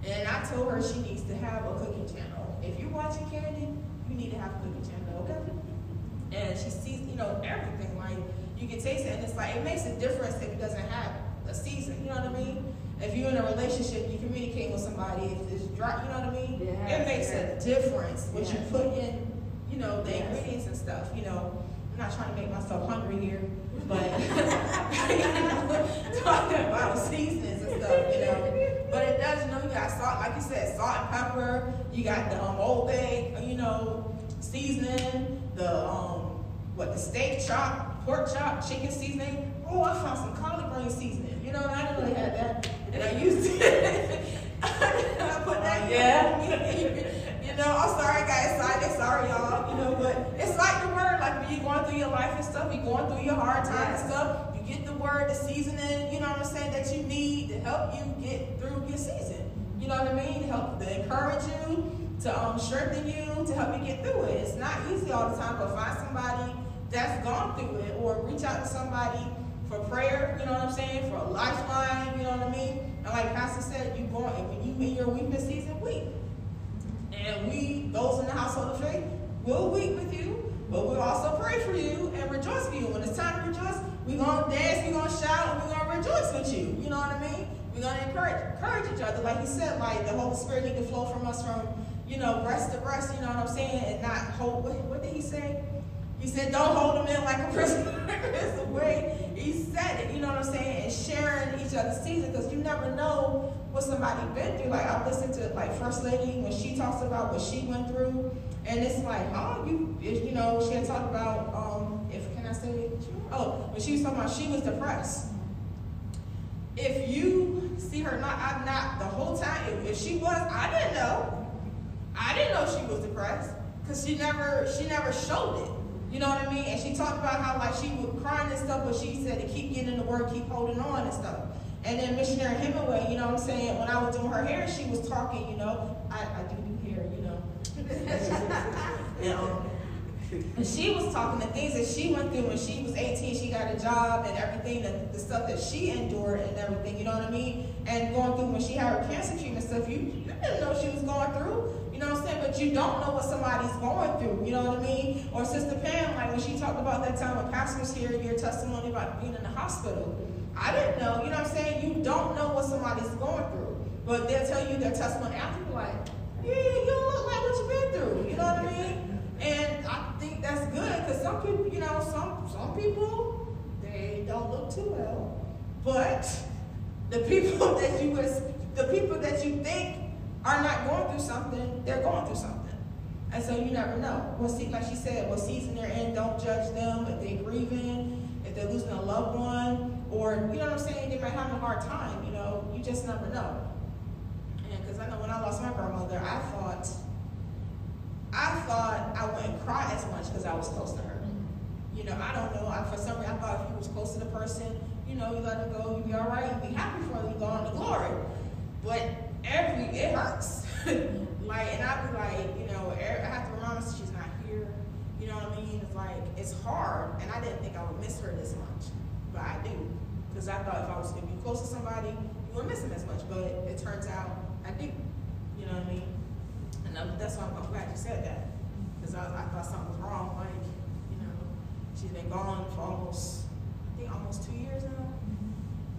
And I told her she needs to have a cooking channel. If you're watching Candy, you need to have a cooking channel, okay? And she sees, you know, everything. Like you can taste it, and it's like it makes a difference if it doesn't have a season. You know what I mean? If you're in a relationship, you communicate with somebody. If it's dry, you know what I mean? It makes a difference what you put in, you know, the ingredients and stuff. You know, I'm not trying to make myself hungry here, but you know, talking about seasons and stuff, you know. But it does, you know, you got salt, like you said, salt and pepper. You got the um, old bay, you know, seasoning. The um, what the steak chop, pork chop, chicken seasoning. Oh, I found some collard green seasoning. You know, I didn't really have that, and I used it. I put that Yeah. You know, I'm sorry, guys. Sorry, sorry, y'all. You know, but it's like the word, like when you're going through your life and stuff, you're going through your hard times and stuff. You get the word, the seasoning. You know what I'm saying that you need to help you get through your season. You know what I mean? Help to encourage you, to um, strengthen you, to help you get through it. It's not easy all the time, but find somebody that's gone through it, or reach out to somebody for prayer. You know what I'm saying? For a lifeline. You know what I mean? And like Pastor said, you going when you in your weakness season, weep. And we, those in the household of faith, will weep with you, but we'll also pray for you and rejoice with you. When it's time to rejoice, we're going to dance, we're going to shout, and we're going to rejoice with you. You know what I mean? We're going to encourage, encourage each other. Like he said, like the Holy Spirit need to flow from us from, you know, breast to breast, you know what I'm saying? And not hold, what, what did he say? He said, don't hold them in like a prisoner. it's the way he said it, you know what I'm saying? And sharing each other's season, because you never know what somebody been through. Like I listened to like First Lady when she talks about what she went through, and it's like, oh, you, you know, she had talked about, um, if can I say? Oh, when she was talking about she was depressed. If you see her not, I'm not the whole time. If, she was, I didn't know. I didn't know she was depressed because she never, she never showed it. You know what I mean? And she talked about how like she would cry and stuff, but she said to keep getting the word, keep holding on and stuff. And then Missionary Hemingway, you know what I'm saying? When I was doing her hair, she was talking, you know, I, I do do hair, you know. You know. And she was talking the things that she went through when she was 18, she got a job and everything, the, the stuff that she endured and everything, you know what I mean? And going through when she had her cancer treatment stuff, you, you didn't know she was going through You know what I'm saying? But you don't know what somebody's going through, you know what I mean? Or Sister Pam, like when she talked about that time when pastors here, your testimony about being in the hospital. I didn't know, you know what I'm saying? You don't know what somebody's going through. But they'll tell you their testimony after, like, yeah, you don't look like what you've been through, you know what I mean? And I think that's good, because some people, you know, some some people, they don't look too well. But the people that you the people that you think are not going through something, they're going through something. And so you never know. What like she said, what season they're in, don't judge them if they're grieving, if they're losing a loved one, or you know what I'm saying, they might have a hard time, you know, you just never know. I know when I lost my grandmother, I thought I thought I wouldn't cry as much because I was close to her. Mm-hmm. You know, I don't know. I, for some reason, I thought if you was close to the person, you know, you let them go, you be all right, you be happy for them, you go on to glory. But every, it hurts. like, and I be like, you know, I have to remind myself she's not here. You know what I mean? It's like, it's hard. And I didn't think I would miss her this much. But I do. Because I thought if I was, if you close to somebody, you wouldn't miss them as much. But it turns out I do. You know what I mean? And that's why I'm glad you said that. Because I, I thought something was wrong. Like, you know, she's been gone for almost, I think almost two years now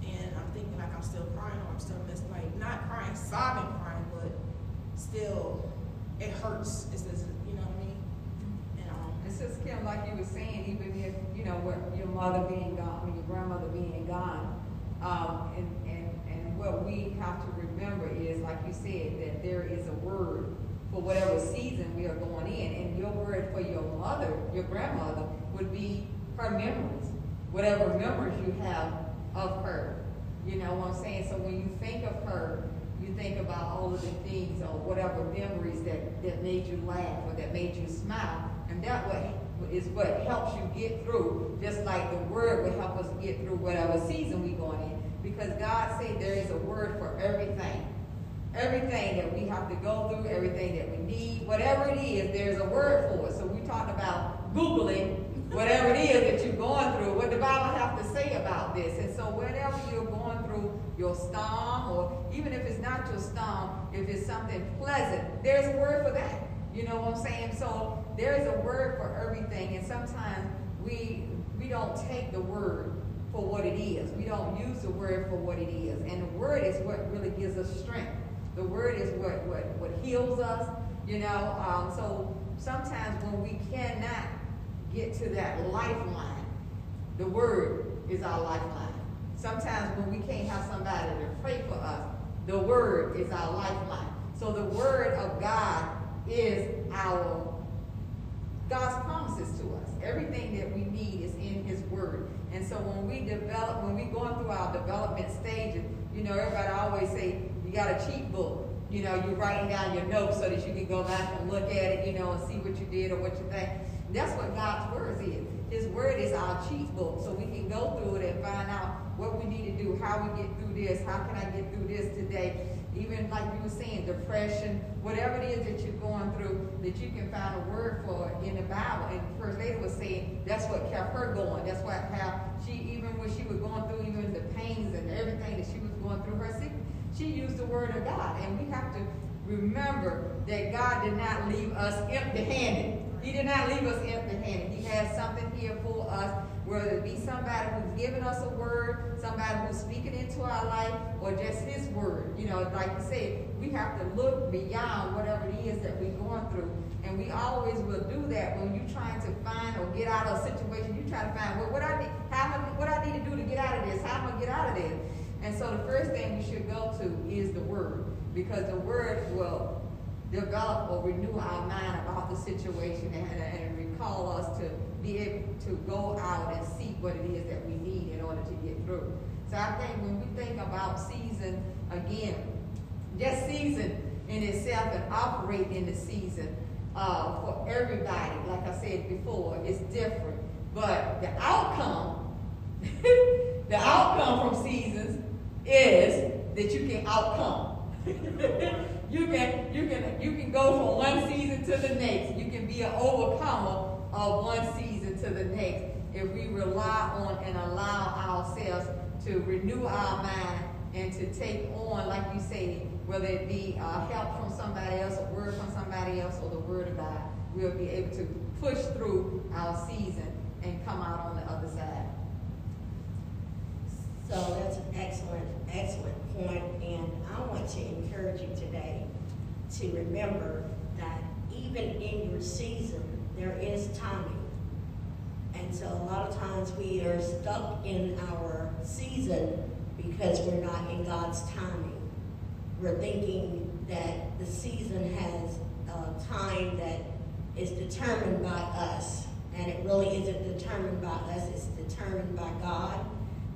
and I'm thinking like I'm still crying or I'm still missing, like not crying, sobbing, crying, but still it hurts. It's, it's you know what I mean? And um, it's just Kim, like you were saying, even if you know what your mother being gone, your grandmother being gone, um, and and and what we have to remember is, like you said, that there is a word for whatever season we are going in, and your word for your mother, your grandmother, would be her memories, whatever memories you have of her. You know what I'm saying? So when you think of her, you think about all of the things or whatever memories that, that made you laugh or that made you smile. And that what is what helps you get through, just like the word will help us get through whatever season we're going in. Because God said there is a word for everything. Everything that we have to go through, everything that we need, whatever it is, there's a word for it. So we talked about Googling whatever it is that you're going through, what the Bible have to say about this. And so whenever you're going through your storm, or even if it's not your storm, if it's something pleasant, there's a word for that. You know what I'm saying? So there is a word for everything, and sometimes we we don't take the word for what it is. We don't use the word for what it is. And the word is what really gives us strength. The word is what what, what heals us, you know. Um, so sometimes when we cannot get to that lifeline. The word is our lifeline. Sometimes when we can't have somebody to pray for us, the word is our lifeline. So the word of God is our God's promises to us. Everything that we need is in his word. And so when we develop, when we going through our development stages, you know, everybody always say, you got a cheat book. You know, you're writing down your notes so that you can go back and look at it, you know, and see what you did or what you think. That's what God's word is. His word is our cheat book, so we can go through it and find out what we need to do, how we get through this, how can I get through this today. Even like you were saying, depression, whatever it is that you're going through, that you can find a word for in the Bible. And First Lady was saying that's what kept her going. That's what how she, even when she was going through even the pains and everything that she was going through her sickness, she used the word of God. And we have to remember that God did not leave us empty-handed. He did not leave us empty-handed. He has something here for us, whether it be somebody who's giving us a word, somebody who's speaking into our life, or just his word. You know, like you said, we have to look beyond whatever it is that we're going through. And we always will do that when you're trying to find or get out of a situation. You try to find well, what I need, how I, what I need to do to get out of this. How am I get out of this? And so the first thing we should go to is the word, because the word will develop or renew our mind about the situation and, and recall us to be able to go out and see what it is that we need in order to get through. So I think when we think about season again, just season in itself and operate in the season uh, for everybody, like I said before, is different. But the outcome, the outcome from seasons is that you can outcome. you can you can you can go from one season to the next. You can be an overcomer of one season to the next if we rely on and allow ourselves to renew our mind and to take on, like you say, whether it be uh, help from somebody else, a word from somebody else, or the word of God, we'll be able to push through our season and come out on the other side. So that's an excellent, excellent point, and I want to encourage you today to remember that even in your season, there is timing. And so a lot of times we are stuck in our season because we're not in God's timing. We're thinking that the season has a time that is determined by us, and it really isn't determined by us, it's determined by God,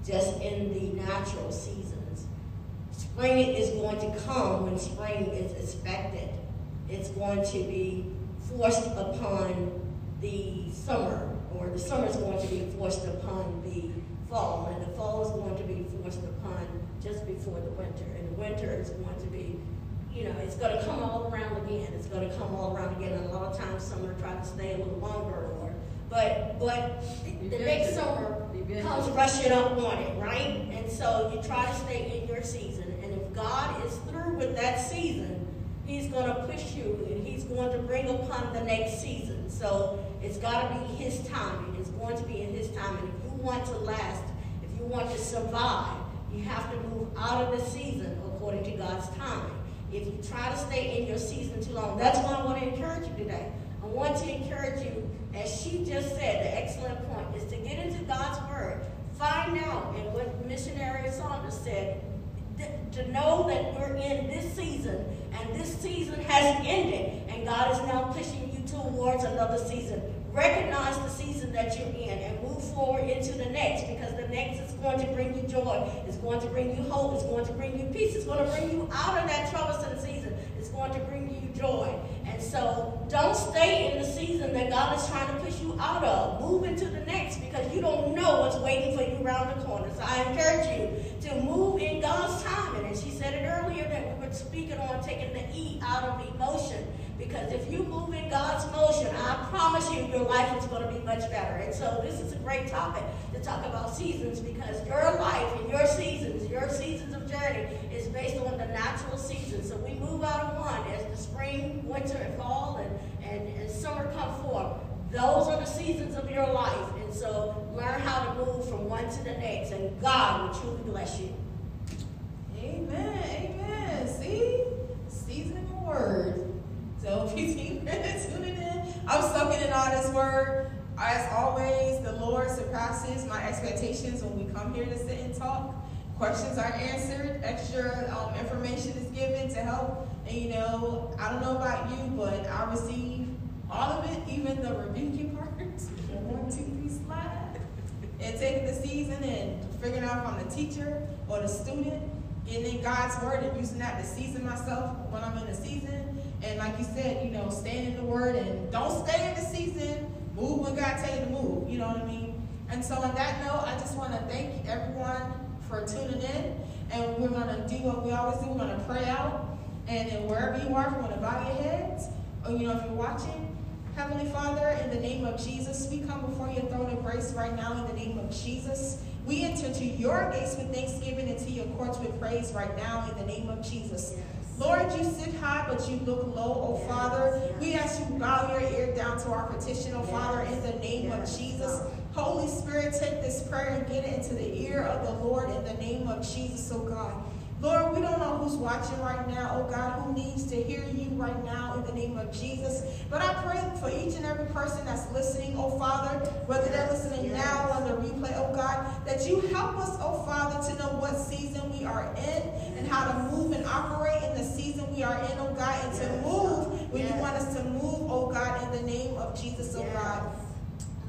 just in the natural seasons. Spring is going to come when spring is expected. It's going to be forced upon the summer or the summer is going to be forced upon the fall, and the fall is going to be forced upon just before the winter, and the winter is going to be, you know, it's going to come all around again. It's going to come all around again, and a lot of times summer tries to stay a little longer, or but but the next summer comes rushing up on it, right? And so you try to stay in your season, and if God is through with that season, He's going to push you, and He's going to bring upon the next season. So it's got to be his timing. It's going to be in his time. And if you want to last, if you want to survive, you have to move out of the season according to God's timing. If you try to stay in your season too long, that's why I want to encourage you today. I want to encourage you, as she just said, the excellent point is to get into God's word. Find out, and what missionary Saunders said, to know that we're in this season, and this season has ended, and God is now pushing you towards another season. Recognize the season that you're in and move forward into the next because the next is going to bring you joy. It's going to bring you hope. It's going to bring you peace. It's going to bring you out of that troublesome season. It's going to bring you joy. And so don't stay in the season that God is trying to push you out of. Move into the next because you don't know what's waiting for you around the corner. So I encourage you to move in God's timing. And she said it earlier that we were speaking on taking the E out of emotion. Because if you move in God's motion, I promise you your life is going to be much better. And so this is a great topic to talk about seasons because your life and your seasons, your seasons of journey is based on the natural seasons. So we move out of one as the spring, winter, and fall and, and, and summer come forth. Those are the seasons of your life. And so learn how to move from one to the next and God will truly bless you. Amen. Amen. See? Seasoning the word. So if you tuning in, I'm soaking in all this word. As always, the Lord surpasses my expectations when we come here to sit and talk. Questions are answered, extra um, information is given to help. And you know, I don't know about you, but I receive all of it, even the rebuking part. One, two, three, slide. And taking the season and figuring out if I'm the teacher or the student, getting in God's word and using that to season myself when I'm in the season and like you said, you know, stand in the word and don't stay in the season. Move when God tell you to move. You know what I mean? And so on that note, I just want to thank everyone for tuning in. And we're going to do what we always do. We're going to pray out. And then wherever you are, if you want to bow your heads, or you know, if you're watching, Heavenly Father, in the name of Jesus, we come before your throne of grace right now in the name of Jesus. We enter to your gates with thanksgiving and to your courts with praise right now in the name of Jesus. Lord, you sit high, but you look low, oh Father. We ask you bow your ear down to our petition, oh Father, in the name of Jesus. Holy Spirit, take this prayer and get it into the ear of the Lord in the name of Jesus, oh God. Lord, we don't know who's watching right now, oh God, who needs to hear you right now in the name of Jesus. But I pray for each and every person that's listening, oh Father, whether they're listening now or on the replay, oh God, that you help us, oh Father, to know what season we are in and how to move and operate in the season we are in, oh God, and to move when you want us to move, oh God, in the name of Jesus, oh God.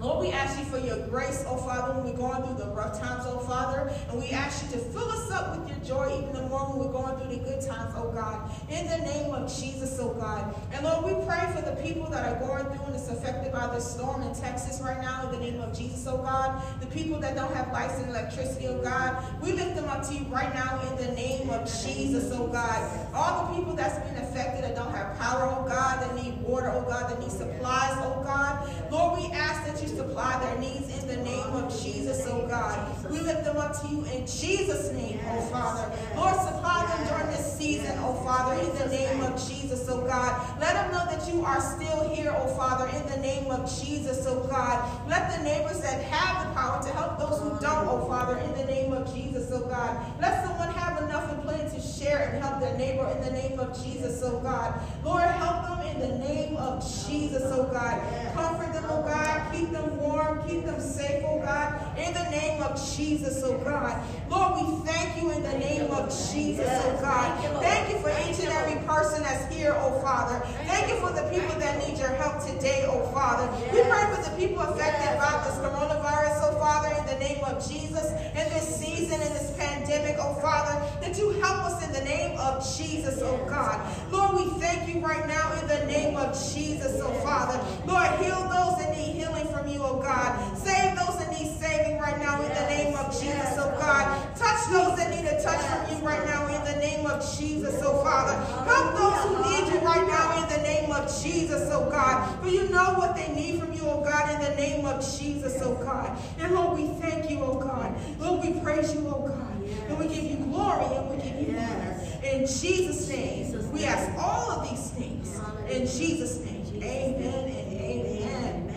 Lord, we ask you for your grace, oh Father, when we're going through the rough times, oh Father. And we ask you to fill us up with your joy even the more when we're going through the good times, oh God. In the name of Jesus, oh God. And Lord, we pray for the people that are going through and is affected by this storm in Texas right now, in the name of Jesus, oh God. The people that don't have lights and electricity, oh God. We lift them up to you right now in the name of Jesus, oh God. All the people that's been affected that don't have power, oh God, that need water, oh God, that need supplies, oh God. Lord, we ask that you supply their needs in the name of Jesus, oh God. We lift them up to you in Jesus' name, oh Father. Lord, supply them during this season, oh Father, in the name of Jesus, oh God. Let them know that you are still here, oh Father, in the name of Jesus, oh God. Let the neighbors that have the power to help those who don't, oh Father, in the name of Jesus, oh God. Let someone have enough to share and help their neighbor in the name of Jesus, oh God. Lord, help them in the name of Jesus, oh God. Comfort them, oh God. Keep them warm. Keep them safe, oh God. In the name of Jesus, oh God. Lord, we thank you in the name of Jesus, oh God. Thank you for each and every person that's here, oh Father. Thank you for the people that need your help today, oh Father. We pray for the people affected by this coronavirus, oh Father, in the name of Jesus. In this season, in this pandemic, oh Father, that you help us in the name of Jesus, oh God. Lord, we thank you right now in the name of Jesus, oh Father. Lord, heal those that need healing from you, oh God. Save those that need saving right now in the name of Jesus, oh God. Touch those that need a touch from you right now in the name of Jesus, oh Father. Help those who need you right now in the name of Jesus, oh God. For you know what they need from you, oh God, in the name of Jesus, oh God. And Lord, we thank you, oh God. Lord, we praise you, oh God. And we give you glory and we give you honor. In Jesus' name, we ask all of these things. In Jesus' name, amen and amen.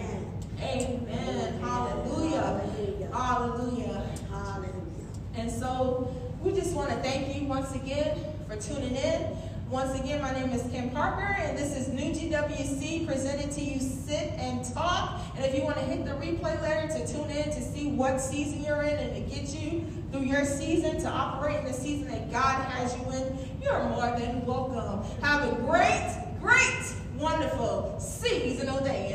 Amen. Hallelujah. Hallelujah. Hallelujah. And so we just want to thank you once again for tuning in. Once again, my name is Kim Parker, and this is New GWC presented to you Sit and Talk. And if you want to hit the replay later to tune in to see what season you're in and to get you through your season to operate in the season that God has you in, you're more than welcome. Have a great, great, wonderful seasonal day.